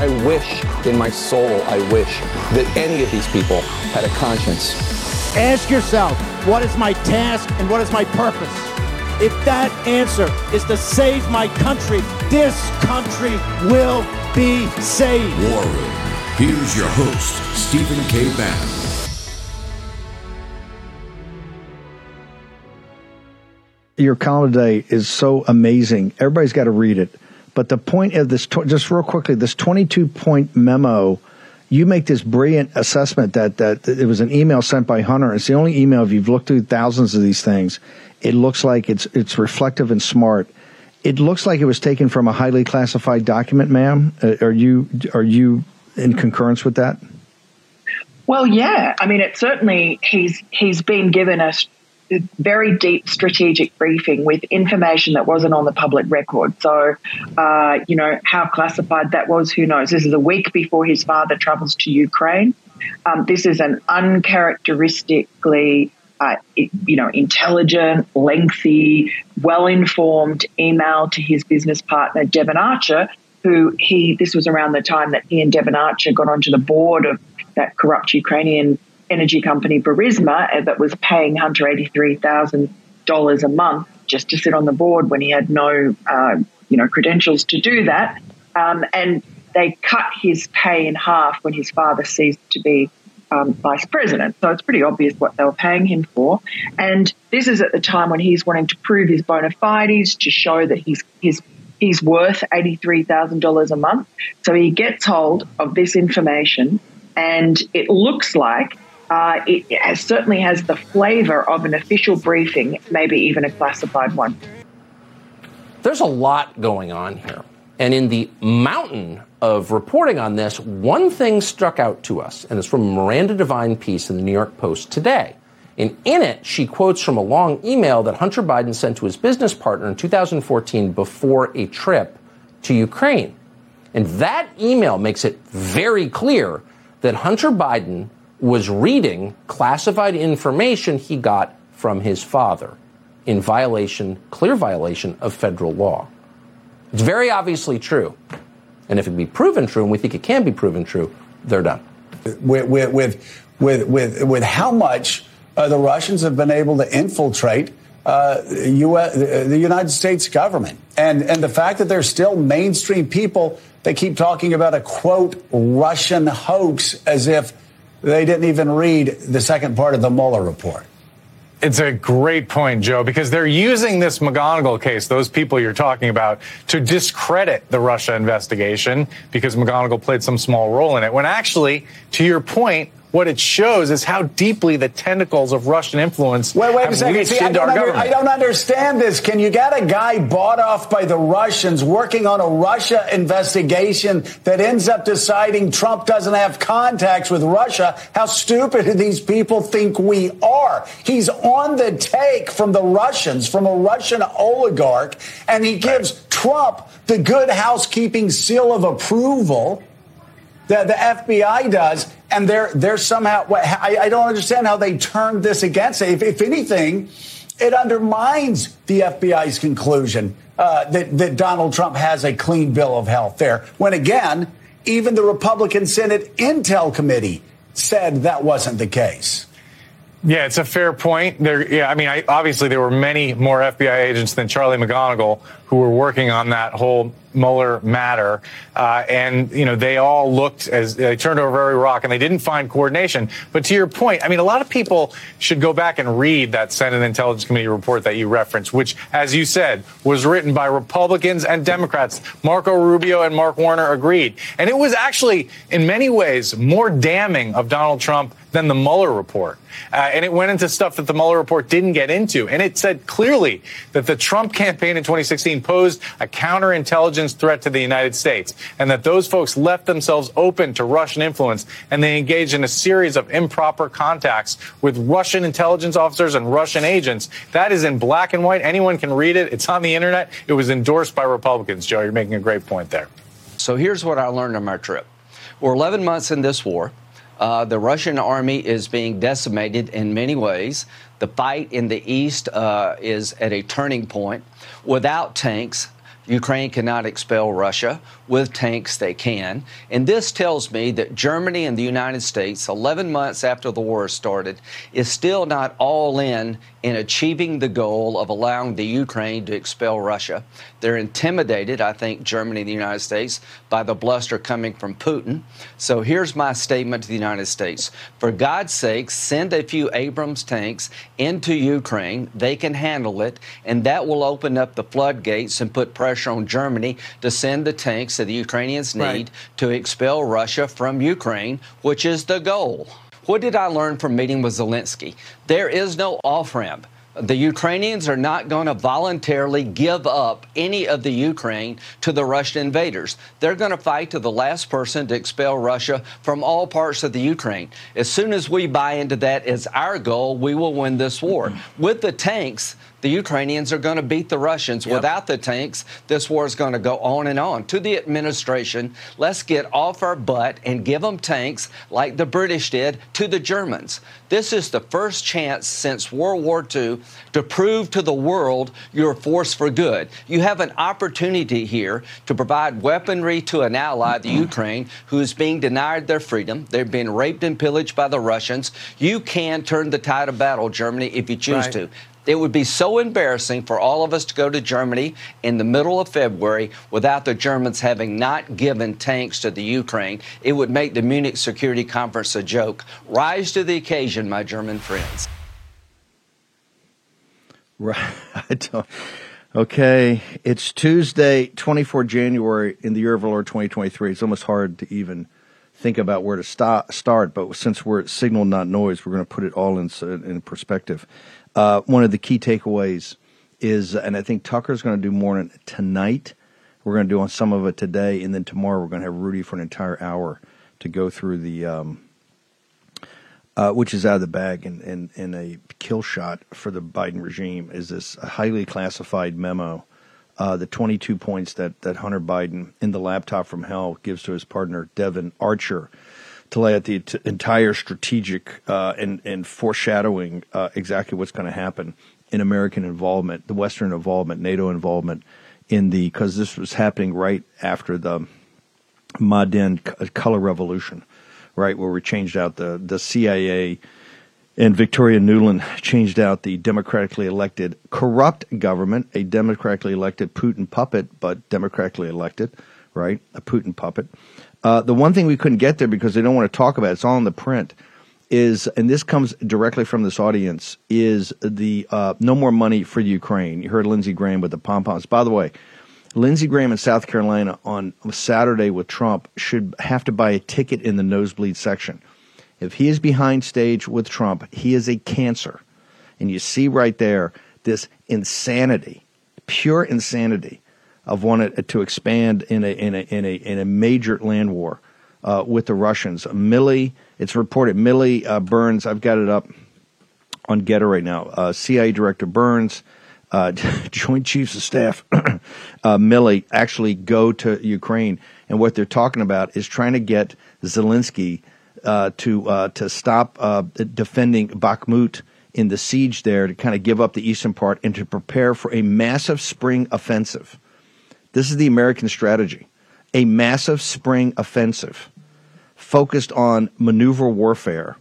I wish in my soul, I wish that any of these people had a conscience. Ask yourself, what is my task and what is my purpose? If that answer is to save my country, this country will be saved. War Room. Here's your host, Stephen K. Bannon. Your column today is so amazing. Everybody's got to read it. But the point of this, just real quickly, this 22 point memo, you make this brilliant assessment that, that it was an email sent by Hunter. It's the only email, if you've looked through thousands of these things, it looks like it's, it's reflective and smart. It looks like it was taken from a highly classified document, ma'am. Uh, are you, are you in concurrence with that? Well, yeah. I mean, it certainly he's he's been given a very deep strategic briefing with information that wasn't on the public record. So, uh, you know, how classified that was, who knows? This is a week before his father travels to Ukraine. Um, this is an uncharacteristically, uh, you know, intelligent, lengthy, well informed email to his business partner, Devon Archer, who he, this was around the time that he and Devon Archer got onto the board of that corrupt Ukrainian energy company Burisma uh, that was paying Hunter $83,000 a month just to sit on the board when he had no, uh, you know, credentials to do that. Um, and they cut his pay in half when his father ceased to be um, vice president. So it's pretty obvious what they were paying him for. And this is at the time when he's wanting to prove his bona fides to show that he's he's he's worth eighty three thousand dollars a month. So he gets hold of this information, and it looks like uh, it has, certainly has the flavor of an official briefing, maybe even a classified one. There's a lot going on here. And in the mountain of reporting on this, one thing struck out to us, and it's from Miranda Devine piece in the New York Post today. And in it, she quotes from a long email that Hunter Biden sent to his business partner in 2014 before a trip to Ukraine. And that email makes it very clear that Hunter Biden was reading classified information he got from his father in violation, clear violation of federal law. It's very obviously true. And if it be proven true, and we think it can be proven true, they're done. With, with, with, with, with, how much uh, the Russians have been able to infiltrate uh, US, the United States government. And, and the fact that there's still mainstream people that keep talking about a quote Russian hoax as if they didn't even read the second part of the Mueller report. It's a great point, Joe, because they're using this McGonigal case, those people you're talking about, to discredit the Russia investigation because McGonigal played some small role in it. When actually, to your point, what it shows is how deeply the tentacles of Russian influence wait, wait have a second. reached See, into our under, government. I don't understand this. Can you get a guy bought off by the Russians working on a Russia investigation that ends up deciding Trump doesn't have contacts with Russia? How stupid do these people think we are? He's on the take from the Russians, from a Russian oligarch, and he gives right. Trump the good housekeeping seal of approval that the FBI does and they're they're somehow. I, I don't understand how they turned this against it. If, if anything, it undermines the FBI's conclusion uh, that that Donald Trump has a clean bill of health there. When again, even the Republican Senate Intel Committee said that wasn't the case. Yeah, it's a fair point. There, yeah, I mean, I, obviously there were many more FBI agents than Charlie McGonigal who were working on that whole Mueller matter. Uh, and, you know, they all looked as they turned over every rock and they didn't find coordination. But to your point, I mean, a lot of people should go back and read that Senate Intelligence Committee report that you referenced, which, as you said, was written by Republicans and Democrats. Marco Rubio and Mark Warner agreed. And it was actually, in many ways, more damning of Donald Trump than the Mueller report. Uh, and it went into stuff that the Mueller report didn't get into. And it said clearly that the Trump campaign in 2016 posed a counterintelligence intelligence threat to the United States, and that those folks left themselves open to Russian influence, and they engaged in a series of improper contacts with Russian intelligence officers and Russian agents. That is in black and white. Anyone can read it. It's on the internet. It was endorsed by Republicans. Joe, you're making a great point there. So here's what I learned on my trip. We're 11 months in this war. Uh, the Russian army is being decimated in many ways. The fight in the east uh, is at a turning point. Without tanks, Ukraine cannot expel Russia. With tanks, they can. And this tells me that Germany and the United States, 11 months after the war started, is still not all in in achieving the goal of allowing the Ukraine to expel Russia. They're intimidated, I think, Germany and the United States, by the bluster coming from Putin. So here's my statement to the United States For God's sake, send a few Abrams tanks into Ukraine. They can handle it, and that will open up the floodgates and put pressure on Germany to send the tanks that the Ukrainians need right. to expel Russia from Ukraine, which is the goal. What did I learn from meeting with Zelensky? There is no off ramp. The Ukrainians are not going to voluntarily give up any of the Ukraine to the Russian invaders. They're going to fight to the last person to expel Russia from all parts of the Ukraine. As soon as we buy into that as our goal, we will win this war. With the tanks, the Ukrainians are going to beat the Russians. Yep. Without the tanks, this war is going to go on and on. To the administration, let's get off our butt and give them tanks like the British did to the Germans. This is the first chance since World War II to prove to the world you're a force for good. You have an opportunity here to provide weaponry to an ally, the mm. Ukraine, who is being denied their freedom. They're being raped and pillaged by the Russians. You can turn the tide of battle, Germany, if you choose right. to. It would be so embarrassing for all of us to go to Germany in the middle of February without the Germans having not given tanks to the Ukraine. It would make the Munich Security Conference a joke. Rise to the occasion, my German friends. Right. Okay. It's Tuesday, 24 January in the year of our Lord 2023. It's almost hard to even think about where to start, start but since we're at signal, not noise, we're going to put it all in, in perspective. Uh, one of the key takeaways is, and I think Tucker's going to do more tonight. We're going to do on some of it today, and then tomorrow we're going to have Rudy for an entire hour to go through the, um, uh, which is out of the bag in a kill shot for the Biden regime, is this highly classified memo. Uh, the 22 points that, that Hunter Biden in the laptop from hell gives to his partner, Devon Archer to lay out the t- entire strategic uh, and, and foreshadowing uh, exactly what's going to happen in American involvement, the Western involvement, NATO involvement in the because this was happening right after the Maidan color revolution, right where we changed out the the CIA and Victoria Nuland changed out the democratically elected corrupt government, a democratically elected Putin puppet, but democratically elected, right, a Putin puppet. Uh, the one thing we couldn't get there because they don't want to talk about it, it's all in the print, is, and this comes directly from this audience, is the uh, no more money for Ukraine. You heard Lindsey Graham with the pom poms. By the way, Lindsey Graham in South Carolina on Saturday with Trump should have to buy a ticket in the nosebleed section. If he is behind stage with Trump, he is a cancer. And you see right there this insanity, pure insanity of wanting to expand in a in a in a in a major land war uh, with the Russians. Milley, it's reported Milley uh, Burns. I've got it up on Gettr right now. Uh, CIA Director Burns, uh, Joint Chiefs of Staff uh, Milley actually go to Ukraine, and what they're talking about is trying to get Zelensky uh, to to stop defending Bakhmut in the siege there, to kind of give up the eastern part, and to prepare for a massive spring offensive. This is the American strategy a massive spring offensive focused on maneuver warfare,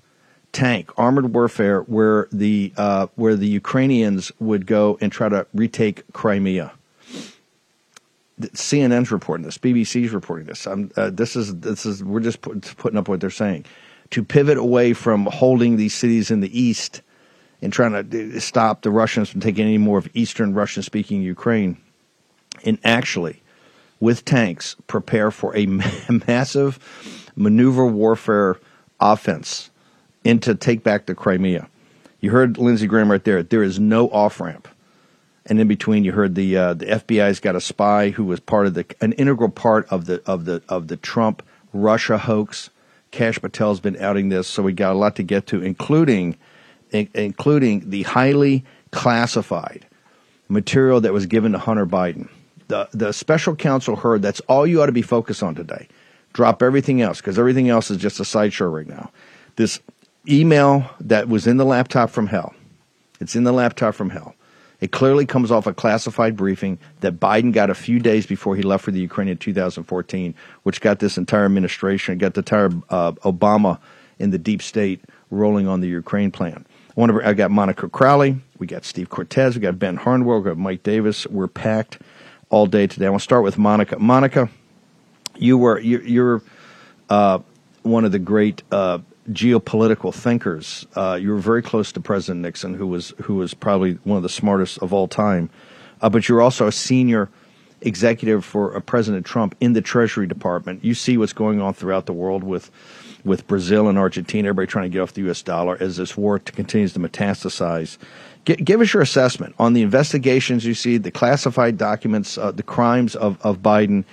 tank, armored warfare, where the, uh, where the Ukrainians would go and try to retake Crimea. CNN's reporting this. BBC's reporting this. Uh, this is this is we're just put, putting up what they're saying to pivot away from holding these cities in the east and trying to stop the Russians from taking any more of eastern Russian speaking Ukraine and actually, with tanks, prepare for a massive maneuver warfare offense into take back the Crimea. You heard Lindsey Graham right there. There is no off ramp. and in between you heard the uh, the FBI's got a spy who was part of the an integral part of the of the of the Trump Russia hoax. Kash Patel's been outing this, so we got a lot to get to, including in, including the highly classified material that was given to Hunter Biden. The the special counsel heard that's all you ought to be focused on today. Drop everything else because everything else is just a sideshow right now. This email that was in the laptop from hell. It's in the laptop from hell it clearly comes off a classified briefing that Biden got a few days before he left for the Ukraine in 2014, which got this entire administration, got the entire uh, Obama in the deep state rolling on the Ukraine plan. I, got Monica Crowley, we got Steve Cortez, we got Ben Harnwell, we got Mike Davis. We're packed all day today. I want to start with Monica. Monica, you were you're, you're uh, one of the great uh, geopolitical thinkers. Uh, you were very close to President Nixon, who was who was probably one of the smartest of all time. Uh, but you're also a senior executive for uh, President Trump in the Treasury Department. You see what's going on throughout the world with with Brazil and Argentina, everybody trying to get off the U.S. dollar as this war continues to metastasize. G- give us your assessment on the investigations you see, the classified documents, uh, the crimes of, of Biden,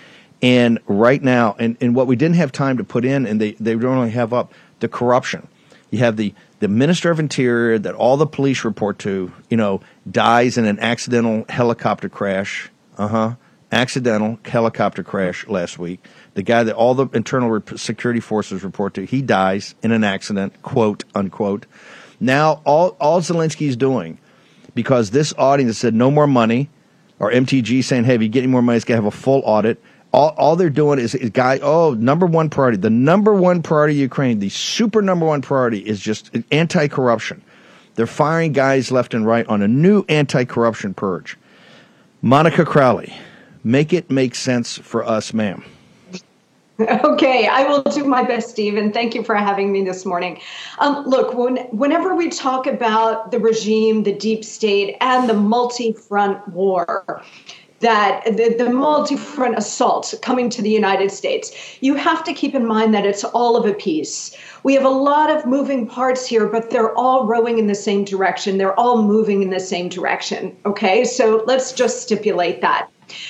and right now, and, and what we didn't have time to put in, and they, they don't only have up the corruption. You have the the minister of interior that all the police report to, you know, dies in an accidental helicopter crash. Uh huh. Accidental helicopter crash last week. The guy that all the internal security forces report to, he dies in an accident, quote unquote. Now, all all Zelensky's doing, because this audience said no more money, or MTG saying, hey, if you get any more money, it's going to have a full audit. All, all they're doing is, is guy oh number one priority the number one priority of ukraine the super number one priority is just anti-corruption. They're firing guys left and right on a new anti-corruption purge. Monica crowley make it make sense for us ma'am Okay, I will do my best, Steve, and thank you for having me this morning. Um, look, when, whenever we talk about the regime, the deep state, and the multi front war, that the, the multi-front assault coming to the United States, you have to keep in mind that it's all of a piece. We have a lot of moving parts here, but they're all rowing in the same direction. They're all moving in the same direction. Okay, so let's just stipulate that.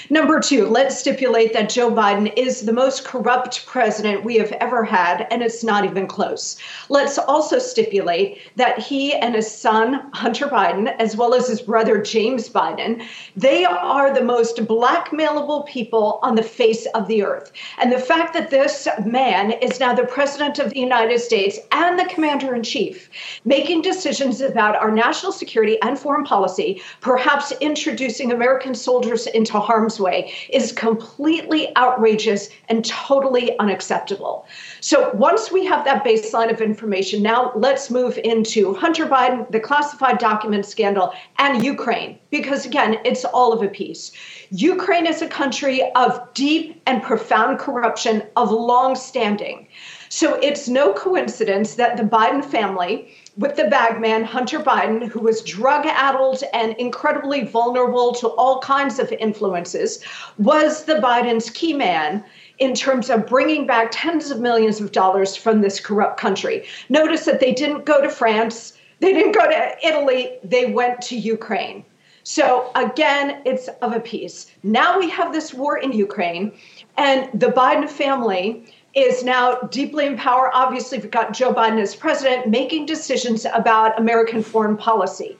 Number two, let's stipulate that Joe Biden is the most corrupt president we have ever had, and it's not even close. Let's also stipulate that he and his son, Hunter Biden, as well as his brother, James Biden, they are the most blackmailable people on the face of the earth. And the fact that this man is now the president of the United States and the commander in chief, making decisions about our national security and foreign policy, perhaps introducing American soldiers into harm's way is completely outrageous and totally unacceptable. So once we have that baseline of information, now let's move into Hunter Biden, the classified document scandal, and Ukraine, because again, it's all of a piece. Ukraine is a country of deep and profound corruption of long standing. So it's no coincidence that the Biden family with the bagman, Hunter Biden, who was drug addled and incredibly vulnerable to all kinds of influences, was the Biden's key man in terms of bringing back tens of millions of dollars from this corrupt country. Notice that they didn't go to France, they didn't go to Italy, they went to Ukraine. So again, it's of a piece. Now we have this war in Ukraine, and the Biden family is now deeply in power. Obviously, we've got Joe Biden as president making decisions about American foreign policy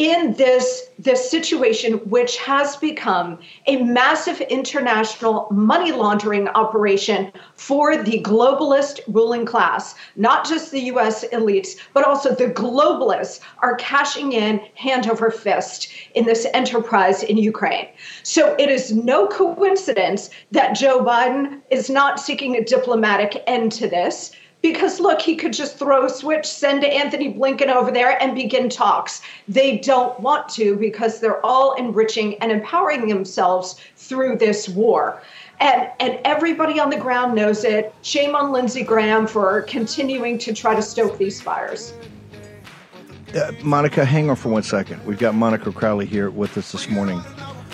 in this this situation which has become a massive international money laundering operation for the globalist ruling class not just the US elites but also the globalists are cashing in hand over fist in this enterprise in Ukraine. So it is no coincidence that Joe Biden is not seeking a diplomatic end to this because look, he could just throw a switch, send Antony Blinken over there, and begin talks. They don't want to because they're all enriching and empowering themselves through this war. And, and everybody on the ground knows it. Shame on Lindsey Graham for continuing to try to stoke these fires. Uh, Monica, hang on for one second. We've got Monica Crowley here with us this morning,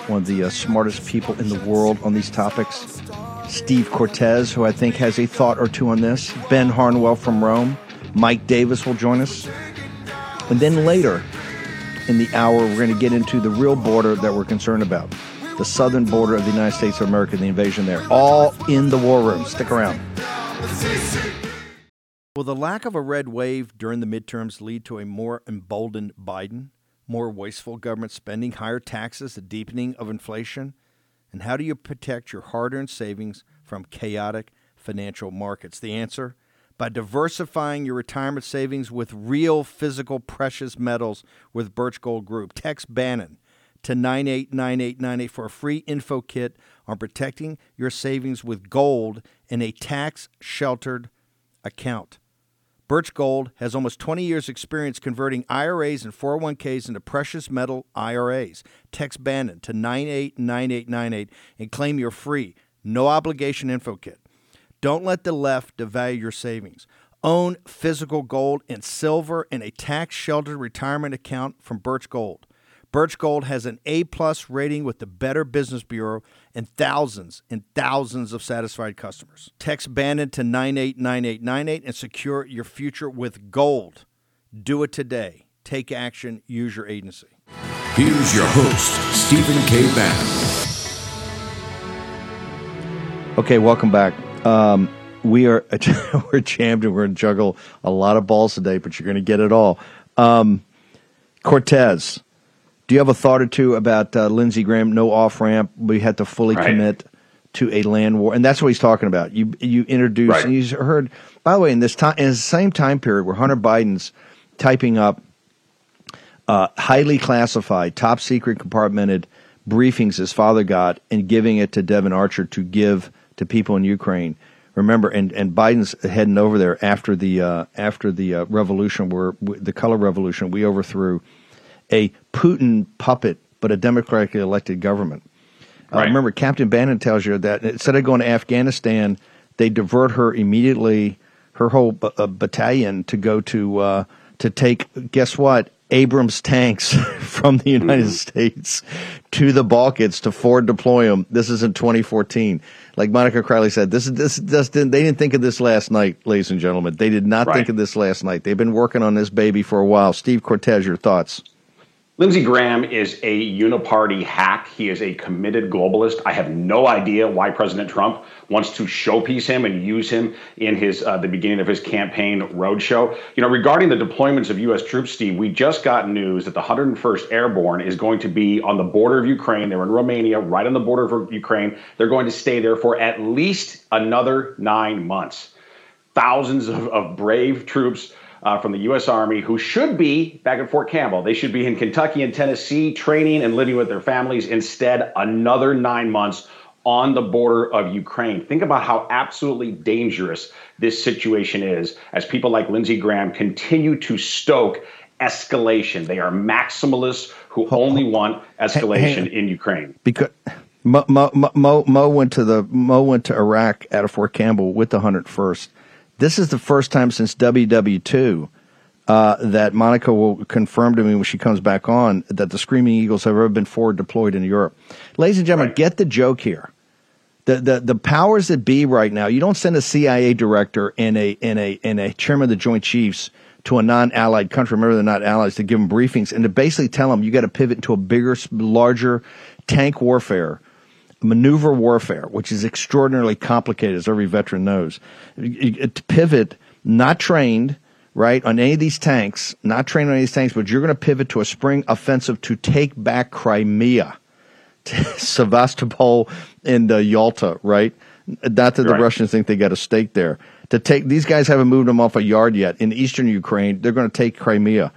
one of the uh, smartest people in the world on these topics. Steve Cortez, who I think has a thought or two on this, Ben Harnwell from Rome, Mike Davis will join us. And then later, in the hour, we're going to get into the real border that we're concerned about the southern border of the United States of America, the invasion there. All in the war room. Stick around. Will the lack of a red wave during the midterms lead to a more emboldened Biden? More wasteful government spending, higher taxes, a deepening of inflation? And how do you protect your hard earned savings from chaotic financial markets? The answer? By diversifying your retirement savings with real physical precious metals with Birch Gold Group. Text Bannon to 989898 for a free info kit on protecting your savings with gold in a tax sheltered account. Birch Gold has almost 20 years' experience converting IRAs and 401ks into precious metal IRAs. Text Bannon to 989898 and claim your free, no obligation info kit. Don't let the left devalue your savings. Own physical gold and silver in a tax sheltered retirement account from Birch Gold. Birch Gold has an A plus rating with the Better Business Bureau and thousands and thousands of satisfied customers. Text Bannon to 989898 and secure your future with gold. Do it today. Take action. Use your agency. Here's your host, Stephen K. Bannon. Okay, welcome back. Um, we are we're jammed and we're going to juggle a lot of balls today, but you're going to get it all. Um, Cortez, do you have a thought or two about uh, Lindsey Graham? No off ramp. We had to fully right. commit to a land war, and that's what he's talking about. You you introduced, right. and you heard. By the way, in this time, in the same time period where Hunter Biden's typing up uh, highly classified, top secret, compartmented briefings his father got, and giving it to Devon Archer to give to people in Ukraine. Remember, and, and Biden's heading over there after the uh, after the uh, revolution, where the color revolution, we overthrew a Putin puppet, but a democratically elected government. Uh, right. Uh, remember, Captain Bannon tells you that instead of going to Afghanistan, they divert her immediately, her whole b- uh, battalion, to go to uh, to take. Guess what? Abrams tanks from the United mm-hmm. States to the Balkans to forward deploy them. This is in 2014. Like Monica Crowley said, this is this, this they didn't think of this last night, ladies and gentlemen. They did not right. think of this last night. They've been working on this baby for a while. Steve Cortez, your thoughts? Lindsey Graham is a uniparty hack. He is a committed globalist. I have no idea why President Trump wants to showpiece him and use him in his uh, the beginning of his campaign roadshow. You know, regarding the deployments of U.S. troops, Steve, we just got news that the 101st Airborne is going to be on the border of Ukraine. They're in Romania, right on the border of Ukraine. They're going to stay there for at least another nine months. Thousands of, of brave troops uh, from the U.S. Army who should be back at Fort Campbell. They should be in Kentucky and Tennessee training and living with their families. Instead, another nine months on the border of Ukraine. Think about how absolutely dangerous this situation is as people like Lindsey Graham continue to stoke escalation. They are maximalists who only want escalation in Ukraine. Because Mo, Mo, Mo, Mo, went to the Mo went to Iraq at a Fort Campbell with the 101st this is the first time since WW2 uh, that Monica will confirm to me when she comes back on that the Screaming Eagles have ever been forward deployed in Europe. Ladies and gentlemen, right. get the joke here. The, the the powers that be right now, you don't send a CIA director and a and a and a chairman of the Joint Chiefs to a non-allied country. Remember, they're not allies to give them briefings and to basically tell them you got to pivot into a bigger, larger tank warfare maneuver warfare, which is extraordinarily complicated, as every veteran knows. To pivot, not trained, right, on any of these tanks, not trained on any of these tanks, but you're going to pivot to a spring offensive to take back Crimea, Sevastopol, and uh, Yalta, right? Not that the right. Russians think they got a stake there. To take these guys haven't moved them off a yard yet. In eastern Ukraine, they're going to take Crimea.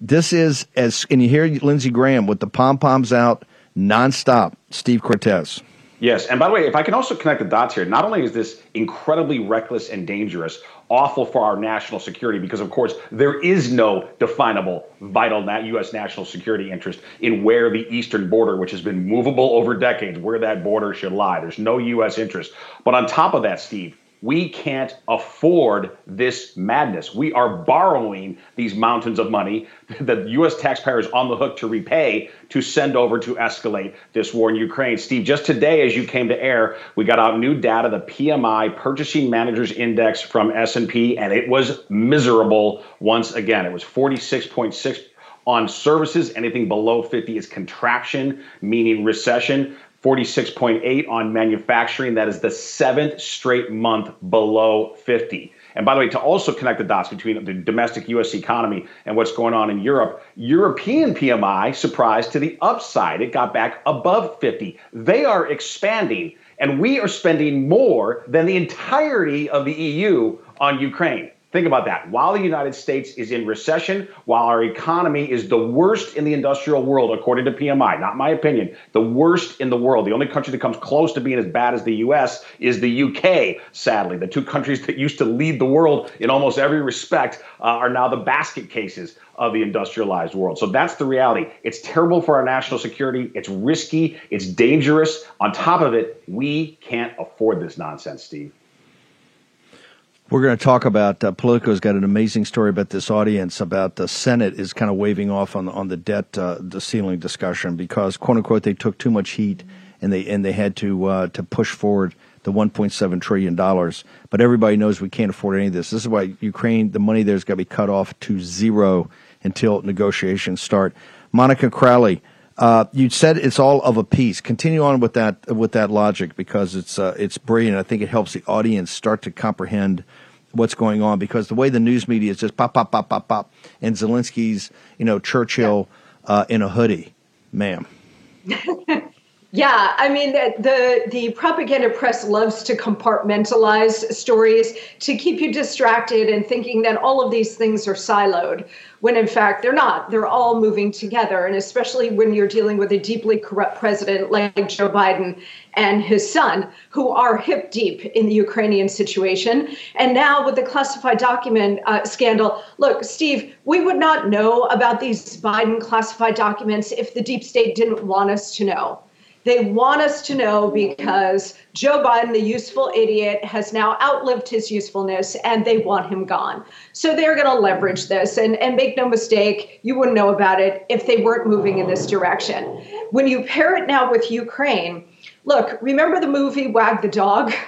This is as, and you hear Lindsey Graham with the pom poms out nonstop. Steve Cortez. Yes. And by the way, if I can also connect the dots here, not only is this incredibly reckless and dangerous, awful for our national security, because of course there is no definable vital U.S. national security interest in where the eastern border, which has been movable over decades, where that border should lie. There's no U.S. interest. But on top of that, Steve, we can't afford this madness. We are borrowing these mountains of money that the U.S. taxpayer is on the hook to repay to send over to escalate this war in Ukraine. Steve, just today, as you came to air, we got out new data, the PMI Purchasing Managers Index from S&P, and it was miserable once again. It was 46.6 On services, anything below 50 is contraction, meaning recession. 46.8 on manufacturing. That is the seventh straight month below 50. And by the way, to also connect the dots between the domestic US economy and what's going on in Europe, European PMI surprised to the upside. It got back above 50. They are expanding, and we are spending more than the entirety of the EU on Ukraine. Think about that. While the United States is in recession, while our economy is the worst in the industrial world, according to PMI, not my opinion, the worst in the world. The only country that comes close to being as bad as the US is the UK, sadly. The two countries that used to lead the world in almost every respect uh, are now the basket cases of the industrialized world. So that's the reality. It's terrible for our national security. It's risky. It's dangerous. On top of it, we can't afford this nonsense, Steve. We're going to talk about uh, Politico's got an amazing story about this audience about the Senate is kind of waving off on on the debt uh, the ceiling discussion because quote unquote they took too much heat and they and they had to uh, to push forward the 1.7 trillion dollars. But everybody knows we can't afford any of this. This is why Ukraine the money there's got to be cut off to zero until negotiations start. Monica Crowley. Uh, you said it's all of a piece. Continue on with that with that logic because it's uh, it's brilliant. I think it helps the audience start to comprehend what's going on because the way the news media is just pop pop pop pop pop and Zelensky's you know Churchill uh, in a hoodie, ma'am. Yeah, I mean the, the, propaganda press loves to compartmentalize stories to keep you distracted and thinking that all of these things are siloed when in fact they're not. They're all moving together and especially when you're dealing with a deeply corrupt president like Joe Biden and his son who are hip deep in the Ukrainian situation and now with the classified document uh, scandal. Look, Steve, we would not know about these Biden classified documents if the deep state didn't want us to know. They want us to know because Joe Biden, the useful idiot, has now outlived his usefulness and they want him gone. So they're going to leverage this. And, and make no mistake, you wouldn't know about it if they weren't moving in this direction. When you pair it now with Ukraine, look, remember the movie Wag the Dog?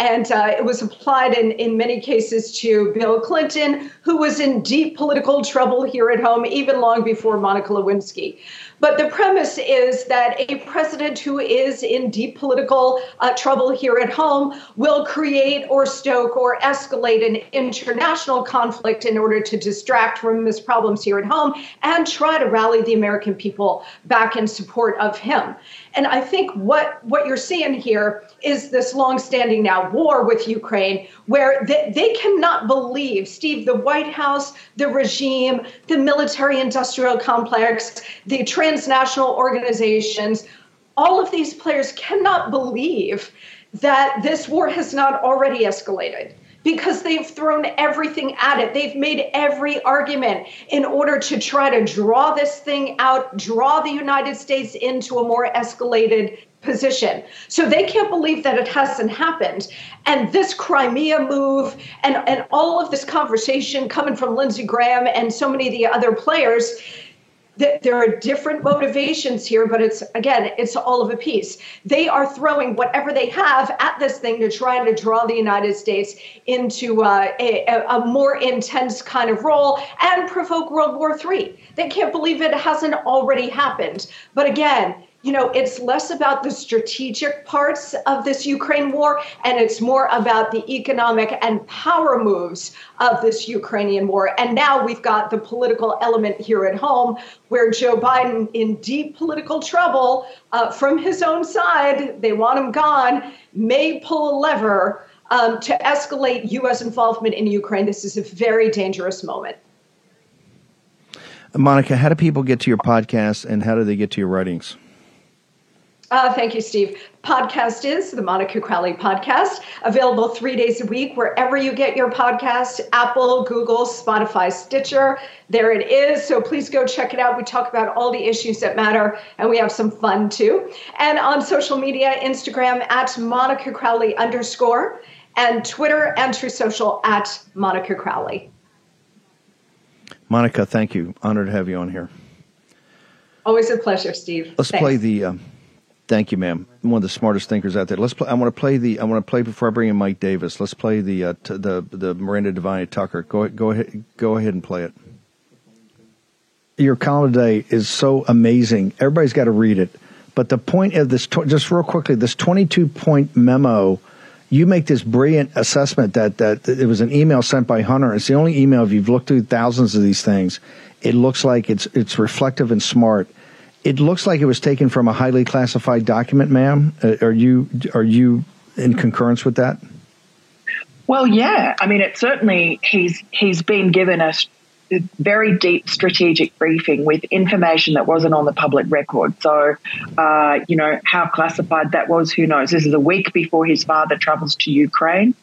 And uh, it was applied in, in many cases to Bill Clinton, who was in deep political trouble here at home, even long before Monica Lewinsky. But the premise is that a president who is in deep political uh, trouble here at home will create or stoke or escalate an international conflict in order to distract from his problems here at home and try to rally the American people back in support of him. And I think what, what you're seeing here is this longstanding now war with Ukraine, where they, they cannot believe, Steve, the White House, the regime, the military industrial complex, the transnational organizations, all of these players cannot believe that this war has not already escalated because they've thrown everything at it. They've made every argument in order to try to draw this thing out, draw the United States into a more escalated position. So they can't believe that it hasn't happened. And this Crimea move and, and all of this conversation coming from Lindsey Graham and so many of the other players there are different motivations here, but it's again, it's all of a piece. They are throwing whatever they have at this thing to try and to draw the United States into uh, a, a, more intense kind of role and provoke World War III. They can't believe it hasn't already happened. But again, you know, it's less about the strategic parts of this Ukraine war, and it's more about the economic and power moves of this Ukrainian war. And now we've got the political element here at home, where Joe Biden, in deep political trouble uh, from his own side, they want him gone, may pull a lever um, to escalate U.S. involvement in Ukraine. This is a very dangerous moment. Monica, how do people get to your podcast and how do they get to your writings? Uh, thank you, Steve. Podcast is the Monica Crowley Podcast, available three days a week wherever you get your podcast Apple, Google, Spotify, Stitcher. There it is. So please go check it out. We talk about all the issues that matter, and we have some fun too. And on social media Instagram at Monica Crowley underscore, and Twitter and Truth Social at Monica Crowley. Monica, thank you. Honored to have you on here. Always a pleasure, Steve. Let's Thanks. play the. Um, Thank you, ma'am. One of the smartest thinkers out there. Let's. Play, I want to play the. I want to play before I bring in Mike Davis. Let's play the uh, t- the the Miranda Devine Tucker. Go go ahead. Go ahead and play it. your column today is so amazing. Everybody's got to read it. But the point of this, just real quickly, this 22 point memo, you make this brilliant assessment that, that it was an email sent by Hunter. It's the only email, if you've looked through thousands of these things, it looks like it's, it's reflective and smart. It looks like it was taken from a highly classified document, ma'am. Uh, are you, are you in concurrence with that? Well, yeah. I mean, it certainly he's he's been given a very deep strategic briefing with information that wasn't on the public record. So, uh, you know, how classified that was, who knows? This is a week before his father travels to Ukraine.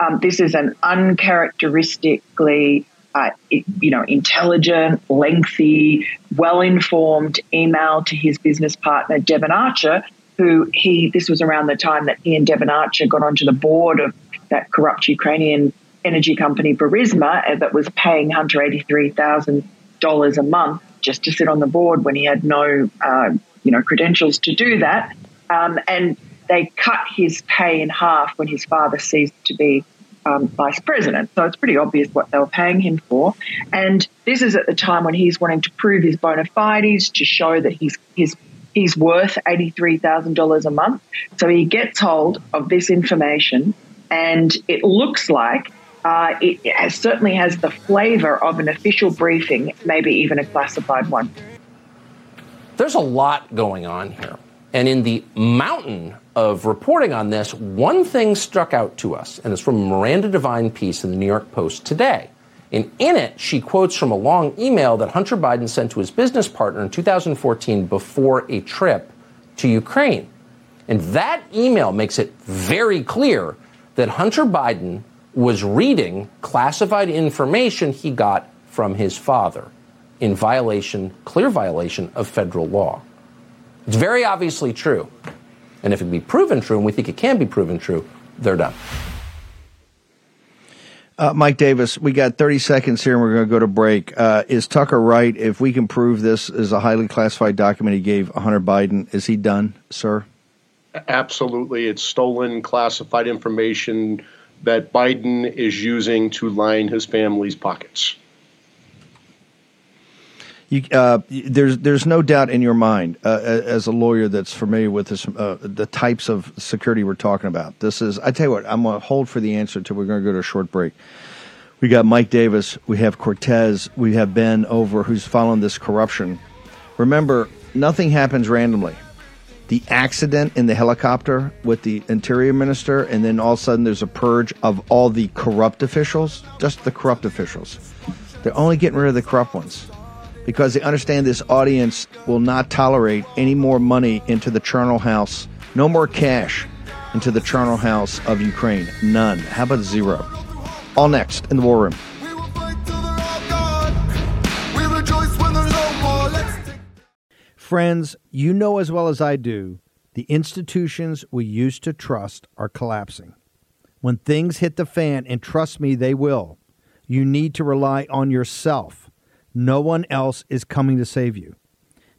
Um, this is an uncharacteristically, uh, you know, intelligent, lengthy, well informed email to his business partner, Devon Archer, who he, this was around the time that he and Devon Archer got onto the board of that corrupt Ukrainian energy company Burisma uh, that was paying Hunter $83,000 a month just to sit on the board when he had no, uh, you know, credentials to do that. Um, and they cut his pay in half when his father ceased to be um, vice president. So it's pretty obvious what they were paying him for. And this is at the time when he's wanting to prove his bona fides to show that he's he's he's worth eighty three thousand dollars a month. So he gets hold of this information, and it looks like uh, it has, certainly has the flavor of an official briefing, maybe even a classified one. There's a lot going on here. And in the mountain of reporting on this, one thing struck out to us, and it's from Miranda Devine piece in the New York Post today. And in it, she quotes from a long email that Hunter Biden sent to his business partner in 2014 before a trip to Ukraine. And that email makes it very clear that Hunter Biden was reading classified information he got from his father in violation, clear violation of federal law. It's very obviously true. And if it can be proven true, and we think it can be proven true, they're done. Uh, Mike Davis, we got 30 seconds here and we're going to go to break. Uh, is Tucker right? If we can prove this is a highly classified document he gave Hunter Biden, is he done, sir? Absolutely. It's stolen, classified information that Biden is using to line his family's pockets. You, uh, there's there's no doubt in your mind, uh, as a lawyer that's familiar with this, uh, the types of security we're talking about. This is, I tell you what, I'm going to hold for the answer until we're going to go to a short break. We got Mike Davis, we have Cortez, we have Ben over, who's following this corruption. Remember, nothing happens randomly the accident in the helicopter with the interior minister, and then all of a sudden there's a purge of all the corrupt officials, just the corrupt officials. They're only getting rid of the corrupt ones because they understand this audience will not tolerate any more money into the charnel house, no more cash into the charnel house of Ukraine. None. How about zero? All next in the war room. Friends, you know as well as I do, the institutions we used to trust are collapsing. When things hit the fan, and trust me, they will, you need to rely on yourself. No one else is coming to save you.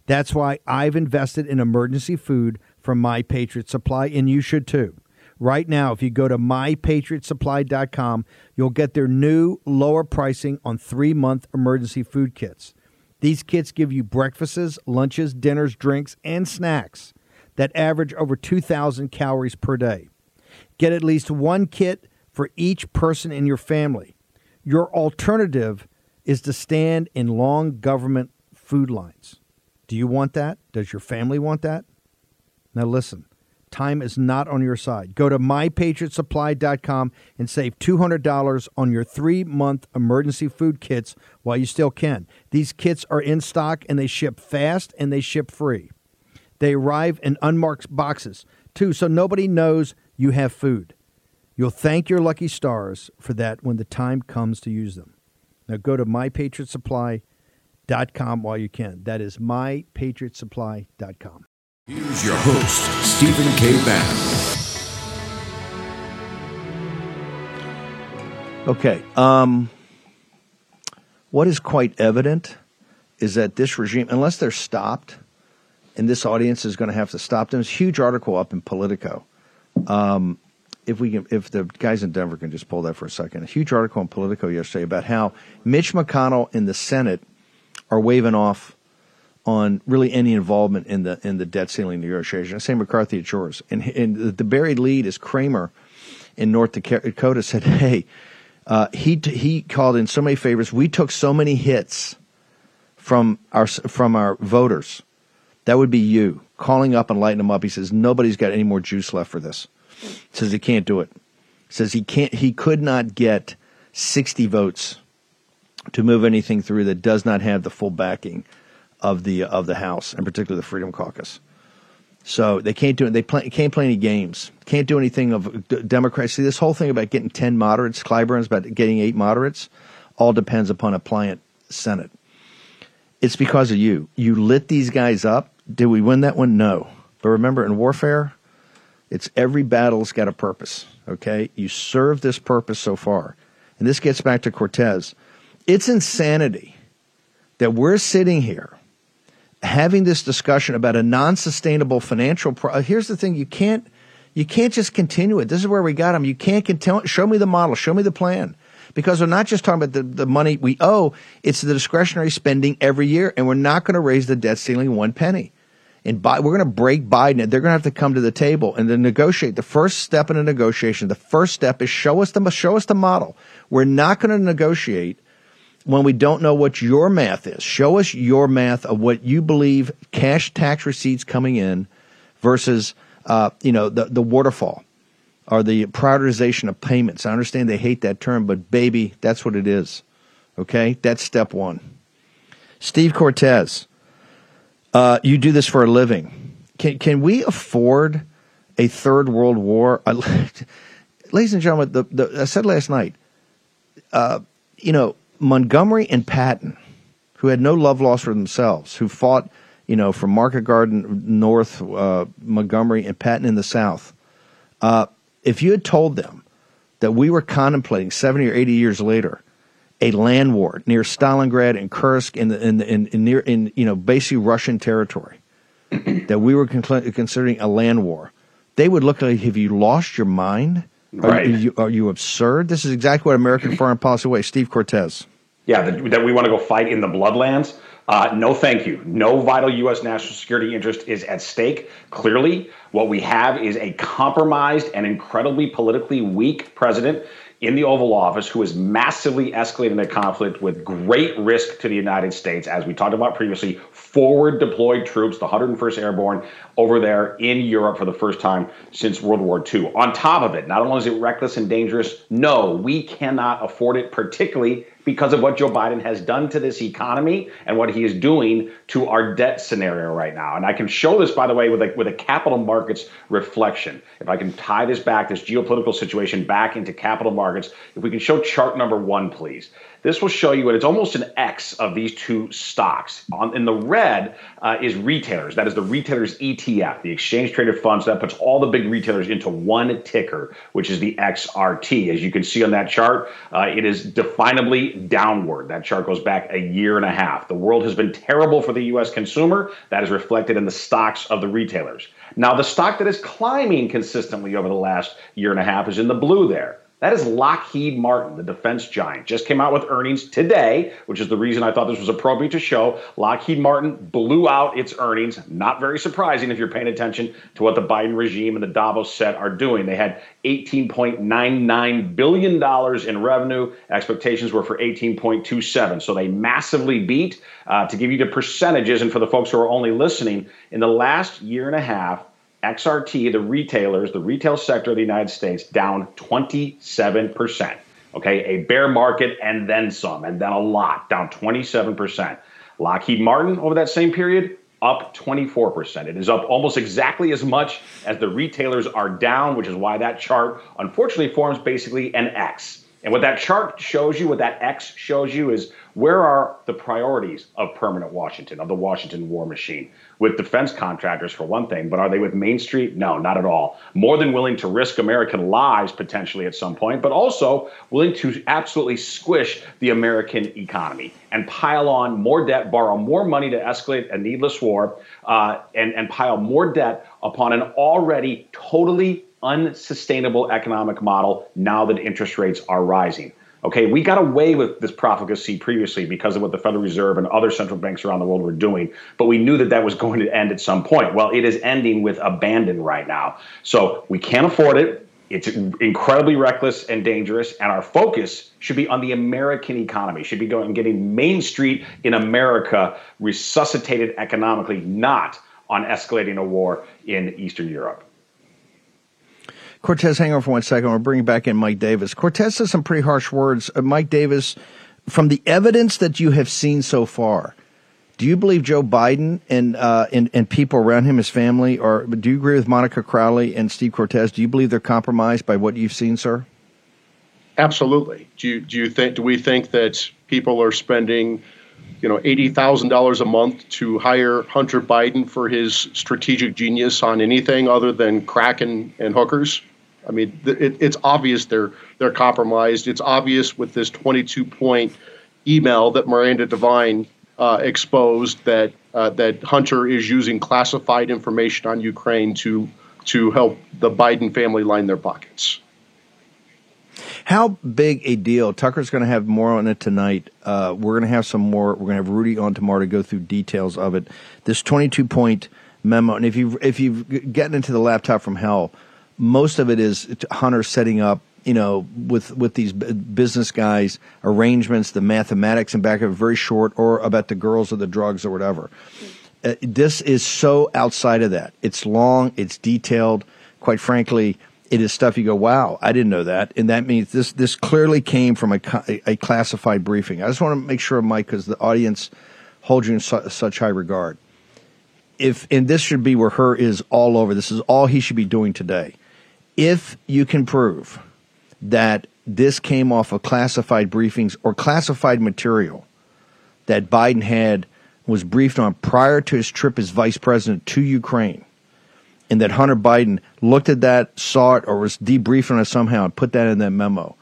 That's why I've invested in emergency food from My Patriot Supply, and you should too. Right now, if you go to mypatriotsupply.com, you'll get their new lower pricing on three month emergency food kits. These kits give you breakfasts, lunches, dinners, drinks, and snacks that average over 2,000 calories per day. Get at least one kit for each person in your family. Your alternative is to stand in long government food lines. Do you want that? Does your family want that? Now, listen time is not on your side. Go to mypatriotsupply.com and save $200 on your three month emergency food kits while you still can. These kits are in stock and they ship fast and they ship free. They arrive in unmarked boxes, too, so nobody knows you have food. You'll thank your lucky stars for that when the time comes to use them. Now go to mypatriotsupply.com while you can. That is mypatriotsupply.com. Here's your host, Stephen K. Bannon. Okay. Um, what is quite evident is that this regime, unless they're stopped, and this audience is going to have to stop them. There's a huge article up in Politico. Um, if we can, if the guys in Denver can just pull that for a second, a huge article in Politico yesterday about how Mitch McConnell in the Senate are waving off on really any involvement in the in the debt ceiling negotiation. Same McCarthy at yours, and, and the buried lead is Cramer in North Dakota said, "Hey, uh, he he called in so many favors. We took so many hits from our from our voters. That would be you calling up and lighting them up. He says nobody's got any more juice left for this. Says he can't do it. Says he can't. He could not get sixty votes to move anything through that does not have the full backing of the of the House, and particularly the Freedom Caucus. So they can't do it. They play, can't play any games. Can't do anything of uh, Democrats. See, this whole thing about getting ten moderates, Clyburn's about getting eight moderates, all depends upon a pliant Senate. It's because of you. You lit these guys up. Did we win that one? No. But remember, in warfare, it's every battle's got a purpose. Okay, you serve this purpose so far, and this gets back to Cortes. It's insanity that we're sitting here having this discussion about a non-sustainable financial. Pro- uh, Here's the thing: you can't you can't just continue it. This is where we got them. You can't continue. Show me the model. Show me the plan. Because we're not just talking about the, the money we owe, it's the discretionary spending every year, and we're not going to raise the debt ceiling one penny. And we're going to break Biden. They're going to have to come to the table and then negotiate. The first step in a negotiation, the first step is show us the show us the model. We're not going to negotiate when we don't know what your math is. Show us your math of what you believe cash tax receipts coming in versus uh, you know the the waterfall or the prioritization of payments. I understand they hate that term, but baby, that's what it is. Okay, that's step one. Steve Cortes, uh, you do this for a living. Can can we afford a third world war? ladies and gentlemen, the, the, I said last night. Uh, you know, Montgomery and Patton, who had no love lost for themselves, who fought, you know, from Market Garden north, uh, Montgomery and Patton in the south. Uh, if you had told them that we were contemplating 70 or 80 years later a land war near Stalingrad and Kursk in, the, in, the, in, in near in you know basically Russian territory, that we were con- considering a land war, they would look like, have you lost your mind? Right. Are, you, are you absurd? This is exactly what American foreign policy way. Steve Cortes. Yeah, that, that we want to go fight in the bloodlands. Uh, no, thank you. No vital U.S. national security interest is at stake. Clearly, what we have is a compromised and incredibly politically weak president in the Oval Office who is massively escalating the conflict with great risk to the United States, as we talked about previously, forward deployed troops, the 101st Airborne, over there in Europe for the first time since World War II. On top of it, not only is it reckless and dangerous, no, we cannot afford it, particularly because of what Joe Biden has done to this economy and what he is doing to our debt scenario right now. And I can show this, by the way, with a, with a capital markets reflection. If I can tie this back, this geopolitical situation back into capital markets, if we can show chart number one, please. This will show you, and it's almost an X of these two stocks. On, in the red uh, is retailers. That is the retailers ETF, the exchange traded funds. That puts all the big retailers into one ticker, which is the XRT. As you can see on that chart, uh, it is definably downward. That chart goes back a year and a half. The world has been terrible for the U.S. consumer. That is reflected in the stocks of the retailers. Now, the stock that is climbing consistently over the last year and a half is in the blue there. That is Lockheed Martin, the defense giant. Just came out with earnings today, which is the reason I thought this was appropriate to show. Lockheed Martin blew out its earnings. Not very surprising if you're paying attention to what the Biden regime and the Davos set are doing. They had $18.99 billion in revenue. Expectations were for 18.27. So they massively beat. Uh, to give you the percentages, and for the folks who are only listening, in the last year and a half, XRT, the retailers, the retail sector of the United States, down 27%. Okay, a bear market and then some, and then a lot, down 27%. Lockheed Martin over that same period, up 24%. It is up almost exactly as much as the retailers are down, which is why that chart unfortunately forms basically an X. And what that chart shows you, what that X shows you, is where are the priorities of permanent Washington, of the Washington war machine? With defense contractors, for one thing, but are they with Main Street? No, not at all. More than willing to risk American lives potentially at some point, but also willing to absolutely squish the American economy and pile on more debt, borrow more money to escalate a needless war, uh, and, and pile more debt upon an already totally unsustainable economic model now that interest rates are rising. Okay, we got away with this profligacy previously because of what the Federal Reserve and other central banks around the world were doing, but we knew that that was going to end at some point. Well, it is ending with abandon right now. So we can't afford it. It's incredibly reckless and dangerous, and our focus should be on the American economy. Should be going getting Main Street in America resuscitated economically, not on escalating a war in Eastern Europe. Cortes, hang on for one second. We're bringing back in Mike Davis. Cortes says some pretty harsh words. Uh, Mike Davis, from the evidence that you have seen so far, do you believe Joe Biden and, uh, and and people around him, his family, or do you agree with Monica Crowley and Steve Cortes? Do you believe they're compromised by what you've seen, sir? Absolutely. Do you, do you think? Do we think that people are spending, you know, eighty thousand dollars a month to hire Hunter Biden for his strategic genius on anything other than crack and, and hookers? I mean, it, it's obvious they're they're compromised. It's obvious with this 22 point email that Miranda Devine uh, exposed that uh, that Hunter is using classified information on Ukraine to to help the Biden family line their pockets. How big a deal? Tucker's going to have more on it tonight. Uh, we're going to have some more. We're going to have Rudy on tomorrow to go through details of it. This 22 point memo, and if you if you've gotten into the laptop from hell most of it is Hunter setting up, you know, with with these business guys arrangements, the mathematics and back of it very short, or about the girls or the drugs or whatever. Uh, this is so outside of that. It's long, it's detailed. Quite frankly, it is stuff you go, wow, I didn't know that, and that means this this clearly came from a, a classified briefing. I just want to make sure, Mike, because the audience holds you in su- such high regard. If and this should be where her is all over. This is all he should be doing today if you can prove that this came off of classified briefings or classified material that Biden had was briefed on prior to his trip as vice president to Ukraine, and that Hunter Biden looked at that, saw it, or was debriefed on it somehow and put that in that memo.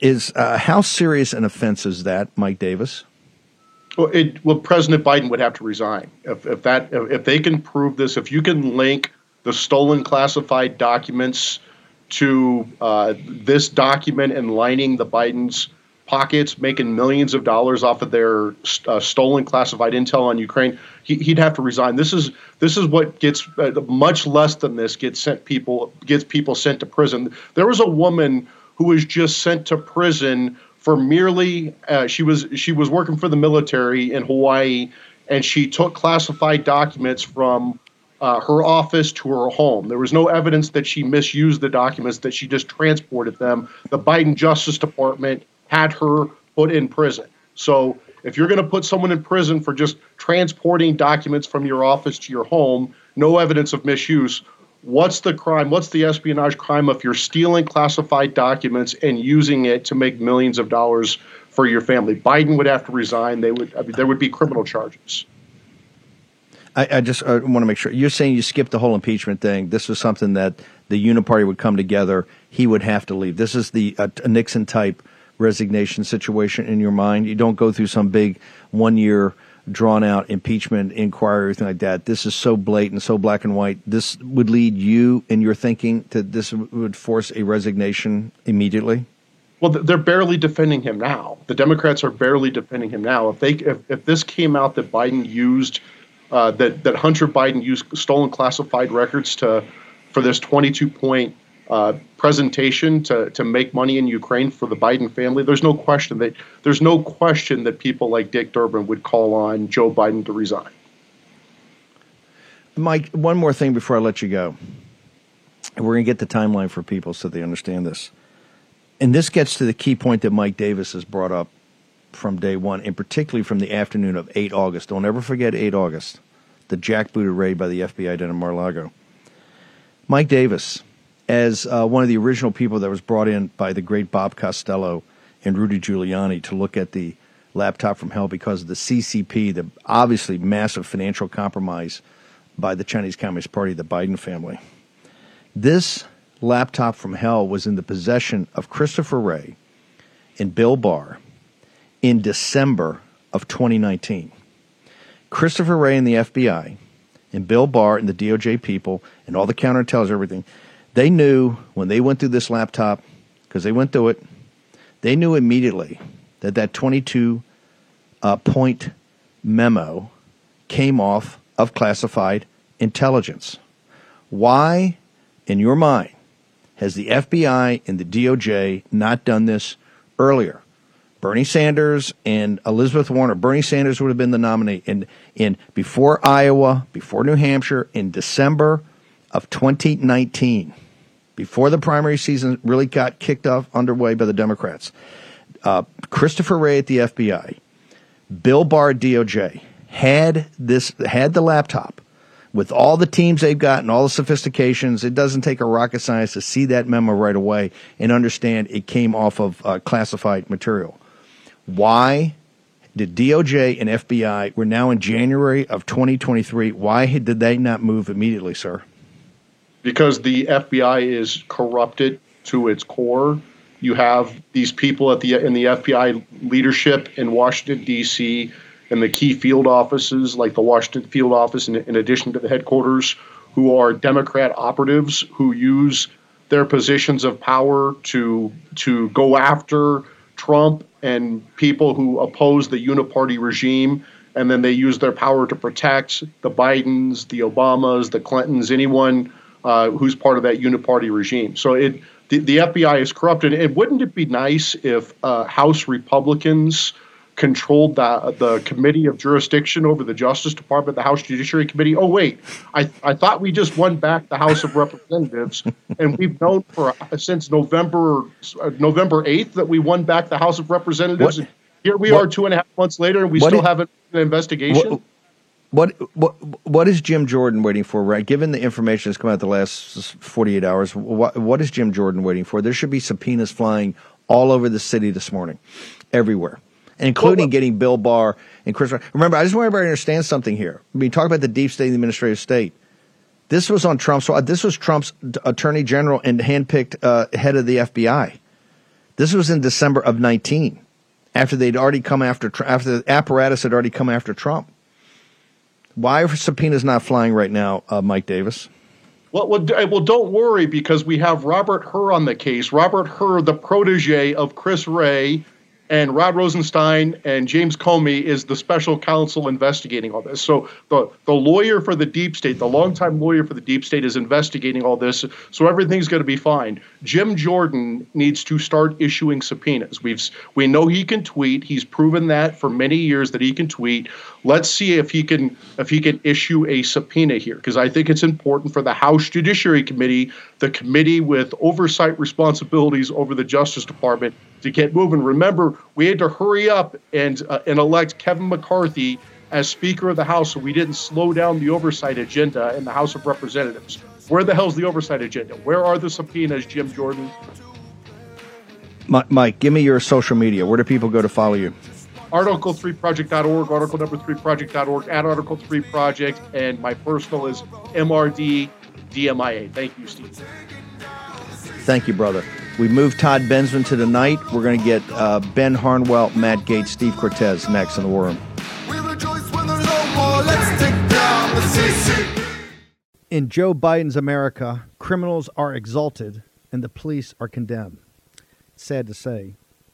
Is uh, how serious an offense is that, Mike Davis? Well, it, well, President Biden would have to resign if, if that if they can prove this. If you can link the stolen classified documents to uh, this document and lining the Biden's pockets, making millions of dollars off of their uh, stolen classified intel on Ukraine, he, would have to resign. This is this is what gets uh, much less than this gets sent people gets people sent to prison. There was a woman who was just sent to prison for merely uh, she was she was working for the military in Hawaii and she took classified documents from uh, her office to her home. There was no evidence that she misused the documents, that she just transported them. The Biden Justice Department had her put in prison. So if you're going to put someone in prison for just transporting documents from your office to your home, no evidence of misuse, what's the crime? What's the espionage crime if you're stealing classified documents and using it to make millions of dollars for your family? Biden would have to resign. They would I mean, there would be criminal charges. I, I just want to make sure you're saying you skipped the whole impeachment thing. This was something that the uniparty would come together. He would have to leave. This is the uh, Nixon type resignation situation in your mind. You don't go through some big one year drawn out impeachment inquiry or anything like that. This is so blatant, so black and white. This would lead you in your thinking to this would force a resignation immediately. Well, they're barely defending him now. The Democrats are barely defending him now. If they if, if this came out that Biden used uh, that that Hunter Biden used stolen classified records to for this 22 point uh, presentation to to make money in Ukraine for the Biden family. There's no question that there's no question that people like Dick Durbin would call on Joe Biden to resign. Mike, one more thing before I let you go. We're going to get the timeline for people so they understand this. And this gets to the key point that Mike Davis has brought up from day one, and particularly from the afternoon of 8 August. Don't ever forget 8 August, the jackbooted raid by the FBI down in Mar-a-Lago. Mike Davis, as uh, one of the original people that was brought in by the great Bob Costello and Rudy Giuliani to look at the laptop from hell because of the CCP, the obviously massive financial compromise by the Chinese Communist Party, the Biden family. This laptop from hell was in the possession of Christopher Wray and Bill Barr in December of 2019. Christopher Wray and the FBI, and Bill Barr and the DOJ people, and all the counterintelligence, everything, they knew when they went through this laptop, because they went through it, They knew immediately that that 22 uh, point memo came off of classified intelligence. Why, in your mind, has the FBI and the DOJ not done this earlier? Bernie Sanders and Elizabeth Warner. Bernie Sanders would have been the nominee in in before Iowa, before New Hampshire, in December of 2019, before the primary season really got kicked off underway by the Democrats. Uh, Christopher Wray at the FBI, Bill Barr DOJ had this had the laptop with all the teams they've got and all the sophistications. It doesn't take a rocket science to see that memo right away and understand it came off of uh, classified material. Why did DOJ and FBI, we're now in January of 2023, why did they not move immediately, sir? Because the FBI is corrupted to its core. You have these people at the in the FBI leadership in Washington D.C. and the key field offices, like the Washington field office, in, in addition to the headquarters, who are Democrat operatives who use their positions of power to to go after Trump and people who oppose the uniparty regime, and then they use their power to protect the Bidens, the Obamas, the Clintons, anyone uh, who's part of that uniparty regime. So it the, the FBI is corrupted. And wouldn't it be nice if uh, House Republicans controlled the, the committee of jurisdiction over the Justice Department, the House Judiciary Committee. Oh, wait, I, I thought we just won back the House of Representatives, and we've known for since November uh, November 8th that we won back the House of Representatives. What, here we what, are two and a half months later, and we still haven't an investigation. What, what what is Jim Jordan waiting for? Right, given the information that's come out the last forty eight hours, what what is Jim Jordan waiting for? There should be subpoenas flying all over the city this morning, everywhere including well, getting Bill Barr and Chris. Remember, I just want everybody to understand something here. Mean, talk about the deep state and the administrative state. This was on Trump's. This was Trump's attorney general and handpicked uh, head of the FBI. This was in December of 19, after they'd already come after after the apparatus had already come after Trump. Why are subpoenas not flying right now, uh, Mike Davis? Well, well, well, don't worry because we have Robert Hur on the case. Robert Hur, the protege of Chris Wray, and Rod Rosenstein and James Comey is the special counsel investigating all this. So the the lawyer for the deep state, the longtime lawyer for the deep state, is investigating all this. So everything's going to be fine. Jim Jordan needs to start issuing subpoenas. We've we know he can tweet. He's proven that for many years that he can tweet. Let's see if he can if he can issue a subpoena here because I think it's important for the House Judiciary Committee, the committee with oversight responsibilities over the Justice Department to get moving. Remember, we had to hurry up and uh, and elect Kevin McCarthy as Speaker of the House, so we didn't slow down the oversight agenda in the House of Representatives. Where the hell's the oversight agenda? Where are the subpoenas, Jim Jordan? Mike, give me your social media. Where do people go to follow you? Article3project.org, article number 3project.org, at Article 3 Project, and my personal is MRD DMIA. Thank you, Steve. Thank you, brother. We moved Todd Bensman to the night. We're going to get uh, Ben Harnwell, Matt Gaetz, Steve Cortes next in the War Room. In Joe Biden's America, criminals are exalted and the police are condemned. sad to say,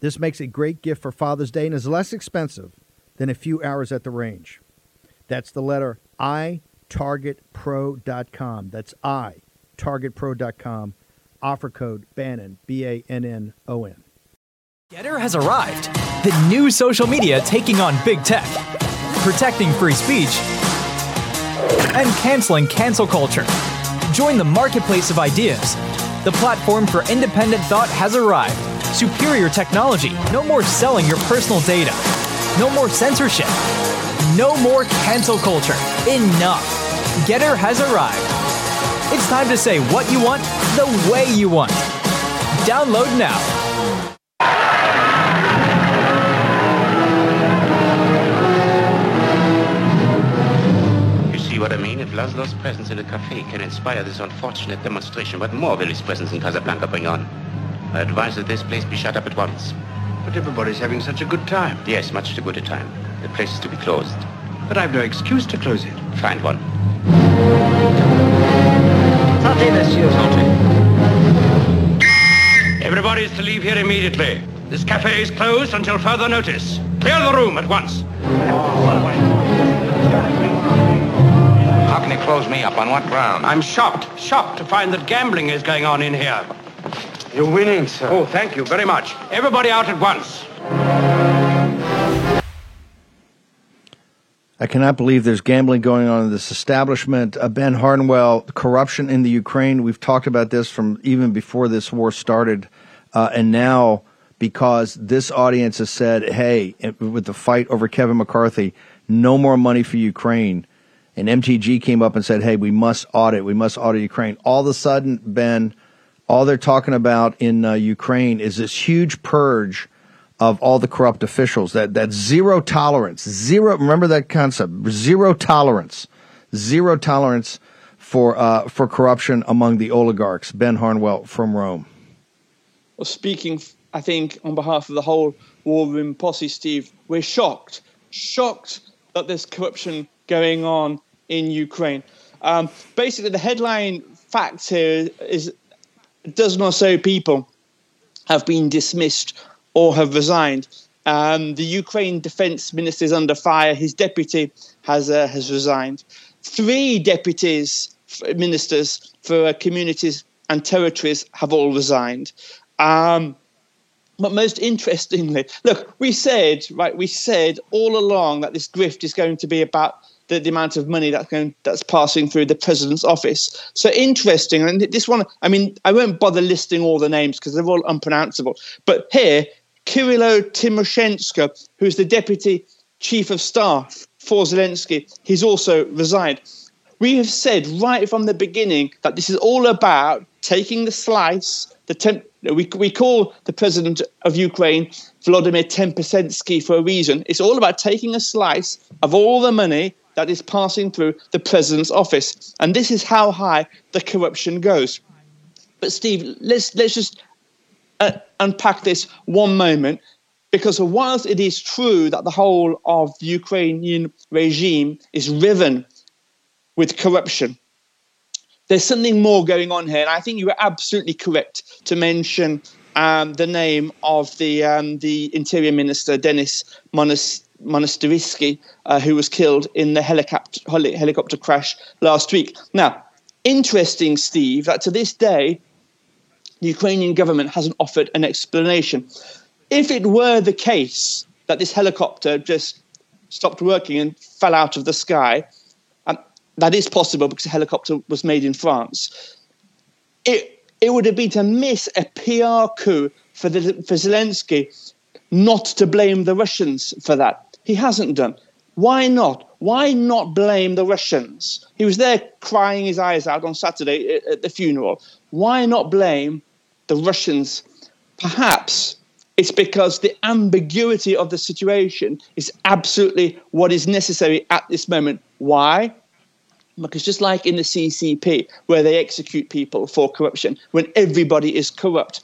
This makes a great gift for Father's Day and is less expensive than a few hours at the range. That's the letter I itargetpro.com. That's I itargetpro.com Offer code Bannon, B A N N O N. Gettr has arrived. The new social media taking on big tech. protecting free speech, and canceling cancel culture. Join the marketplace of ideas. The platform for independent thought has arrived. Superior technology. No more selling your personal data. No more censorship. No more cancel culture. Enough. Gettr has arrived. It's time to say what you want the way you want. Download now. You see what I mean? If Laszlo's presence in a cafe can inspire this unfortunate demonstration, what more will his presence in Casablanca bring on? I advise that this place be shut up at once. But everybody's having such a good time. Yes, much too good a time. The place is to be closed. But I've no excuse to close it. Find one. Sortez, monsieur. Everybody is to leave here immediately. This cafe is closed until further notice. Clear the room at once. How can he close me up? On what ground? I'm shocked, shocked to find that gambling is going on in here. You're winning, sir. Oh, thank you very much. Everybody out at once. I cannot believe there's gambling going on in this establishment. Uh, ben Harnwell, corruption in the Ukraine. We've talked about this from even before this war started. Uh, and now, because this audience has said, hey, with the fight over Kevin McCarthy, no more money for Ukraine. And MTG came up and said, hey, we must audit. We must audit Ukraine. All of a sudden, Ben, all they're talking about in uh, Ukraine is this huge purge of all the corrupt officials. That that zero tolerance, zero. Remember that concept: zero tolerance, zero tolerance for uh, for corruption among the oligarchs. Ben Harnwell from Rome. Well, speaking, I think on behalf of the whole war room posse, Steve, we're shocked, shocked that there's corruption going on in Ukraine. Um, basically, the headline fact here is dozen or so people have been dismissed or have resigned. Um, the Ukraine defense minister is under fire. His deputy has uh, has resigned. Three deputies, ministers for uh, communities and territories have all resigned. Um, but most interestingly, look, we said right, we said all along that this grift is going to be about the, the amount of money that's that's passing through the president's office. So interesting, and this one, I mean, I won't bother listing all the names because they're all unpronounceable. But here, Kirilo Timoshenko, who's the deputy chief of staff for Zelensky, he's also resigned. We have said right from the beginning that this is all about taking the slice. The temp- we, we call the president of Ukraine Vladimir Tempesensky for a reason. It's all about taking a slice of all the money that is passing through the president's office. And this is how high the corruption goes. But Steve, let's let's just uh, unpack this one moment because whilst it is true that the whole of the Ukrainian regime is riven with corruption, there's something more going on here. And I think you were absolutely correct to mention um, the name of the um, the Interior Minister, Denis Monas- Monasterisky, uh, who was killed in the helicopter, helicopter crash last week. Now, interesting, Steve, that to this day, the Ukrainian government hasn't offered an explanation. If it were the case that this helicopter just stopped working and fell out of the sky, and that is possible because the helicopter was made in France, it, it would have been to miss a PR coup for, the, for Zelensky not to blame the Russians for that. He hasn't done. Why not? Why not blame the Russians? He was there crying his eyes out on Saturday at the funeral. Why not blame the Russians? Perhaps it's because the ambiguity of the situation is absolutely what is necessary at this moment. Why? Because just like in the CCP, where they execute people for corruption, when everybody is corrupt,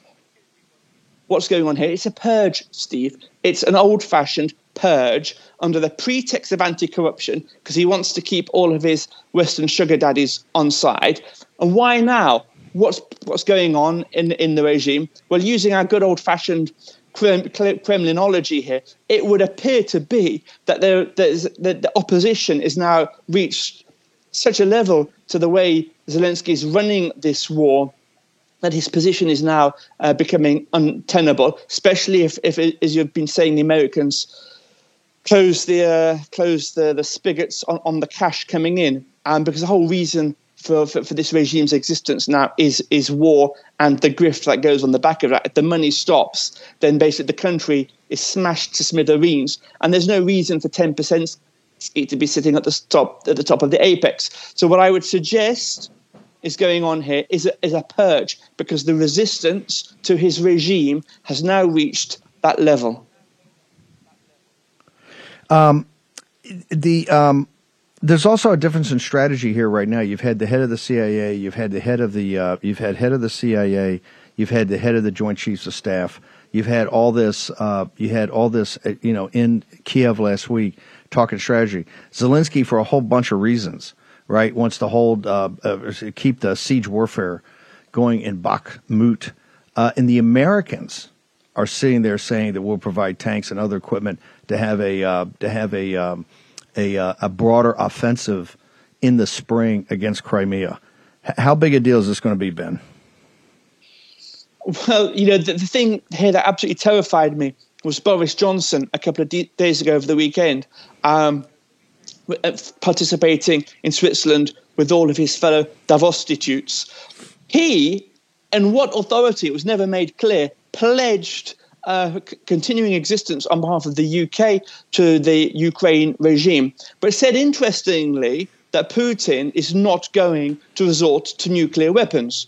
what's going on here? It's a purge, Steve. It's an old fashioned purge under the pretext of anti corruption because he wants to keep all of his Western sugar daddies on side. And why now? What's, what's going on in, in the regime? Well, using our good old fashioned Kremlinology here, it would appear to be that there, that the opposition is now reached such a level to the way Zelensky is running this war that his position is now uh, becoming untenable, especially if, if, as you've been saying, the Americans close the uh, close the, the spigots on, on the cash coming in, um, because the whole reason for, for, for this regime's existence now is is war and the grift that goes on the back of that. If the money stops, then basically the country is smashed to smithereens, and there's no reason for ten percent to be sitting at the top at the top of the apex. So what I would suggest is going on here is a, is a purge because the resistance to his regime has now reached that level. Um, the um, there's also a difference in strategy here right now. You've had the head of the CIA, you've had the head of the uh, you've had head of the CIA, you've had the head of the Joint Chiefs of Staff. You've had all this. Uh, you had all this. Uh, you know, in Kiev last week, talking strategy. Zelensky, for a whole bunch of reasons, right, wants to hold, uh, uh, keep the siege warfare going in Bakhmut, uh, and the Americans are sitting there saying that we'll provide tanks and other equipment to have a uh, to have a um, a, uh, a broader offensive in the spring against Crimea. H- how big a deal is this going to be, Ben? Well, you know, the, the thing here that absolutely terrified me was Boris Johnson a couple of days ago over the weekend, um, uh, participating in Switzerland with all of his fellow Davostitutes. He, and what authority, it was never made clear, pledged uh, c- continuing existence on behalf of the UK to the Ukraine regime, but said interestingly that Putin is not going to resort to nuclear weapons.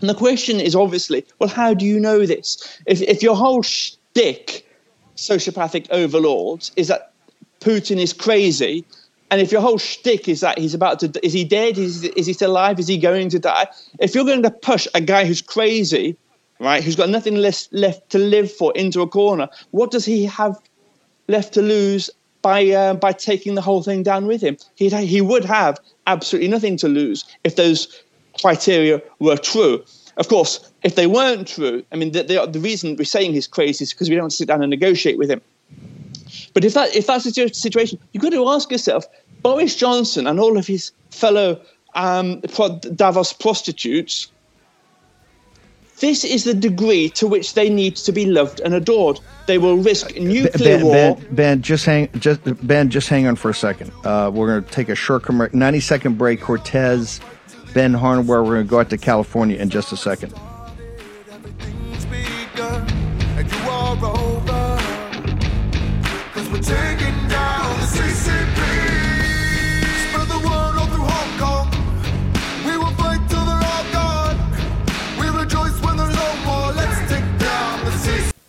And the question is obviously, well, how do you know this? If, if your whole shtick, sociopathic overlords, is that Putin is crazy, and if your whole shtick is that he's about to, is he dead? Is, is he still alive? Is he going to die? If you're going to push a guy who's crazy, right, who's got nothing less left to live for into a corner, what does he have left to lose by uh, by taking the whole thing down with him? He he would have absolutely nothing to lose if those criteria were true. Of course, if they weren't true, I mean, the, the, the reason we're saying he's crazy is because we don't want to sit down and negotiate with him. But if that if that's the situation, you've got to ask yourself: Boris Johnson and all of his fellow um, Davos prostitutes. This is the degree to which they need to be loved and adored. They will risk nuclear ben, war. Ben, ben, just hang, just Ben, just hang on for a second. Uh, we're going to take a short ninety second break. Cortes, Ben Harnwell. We're going to go out to California in just a second.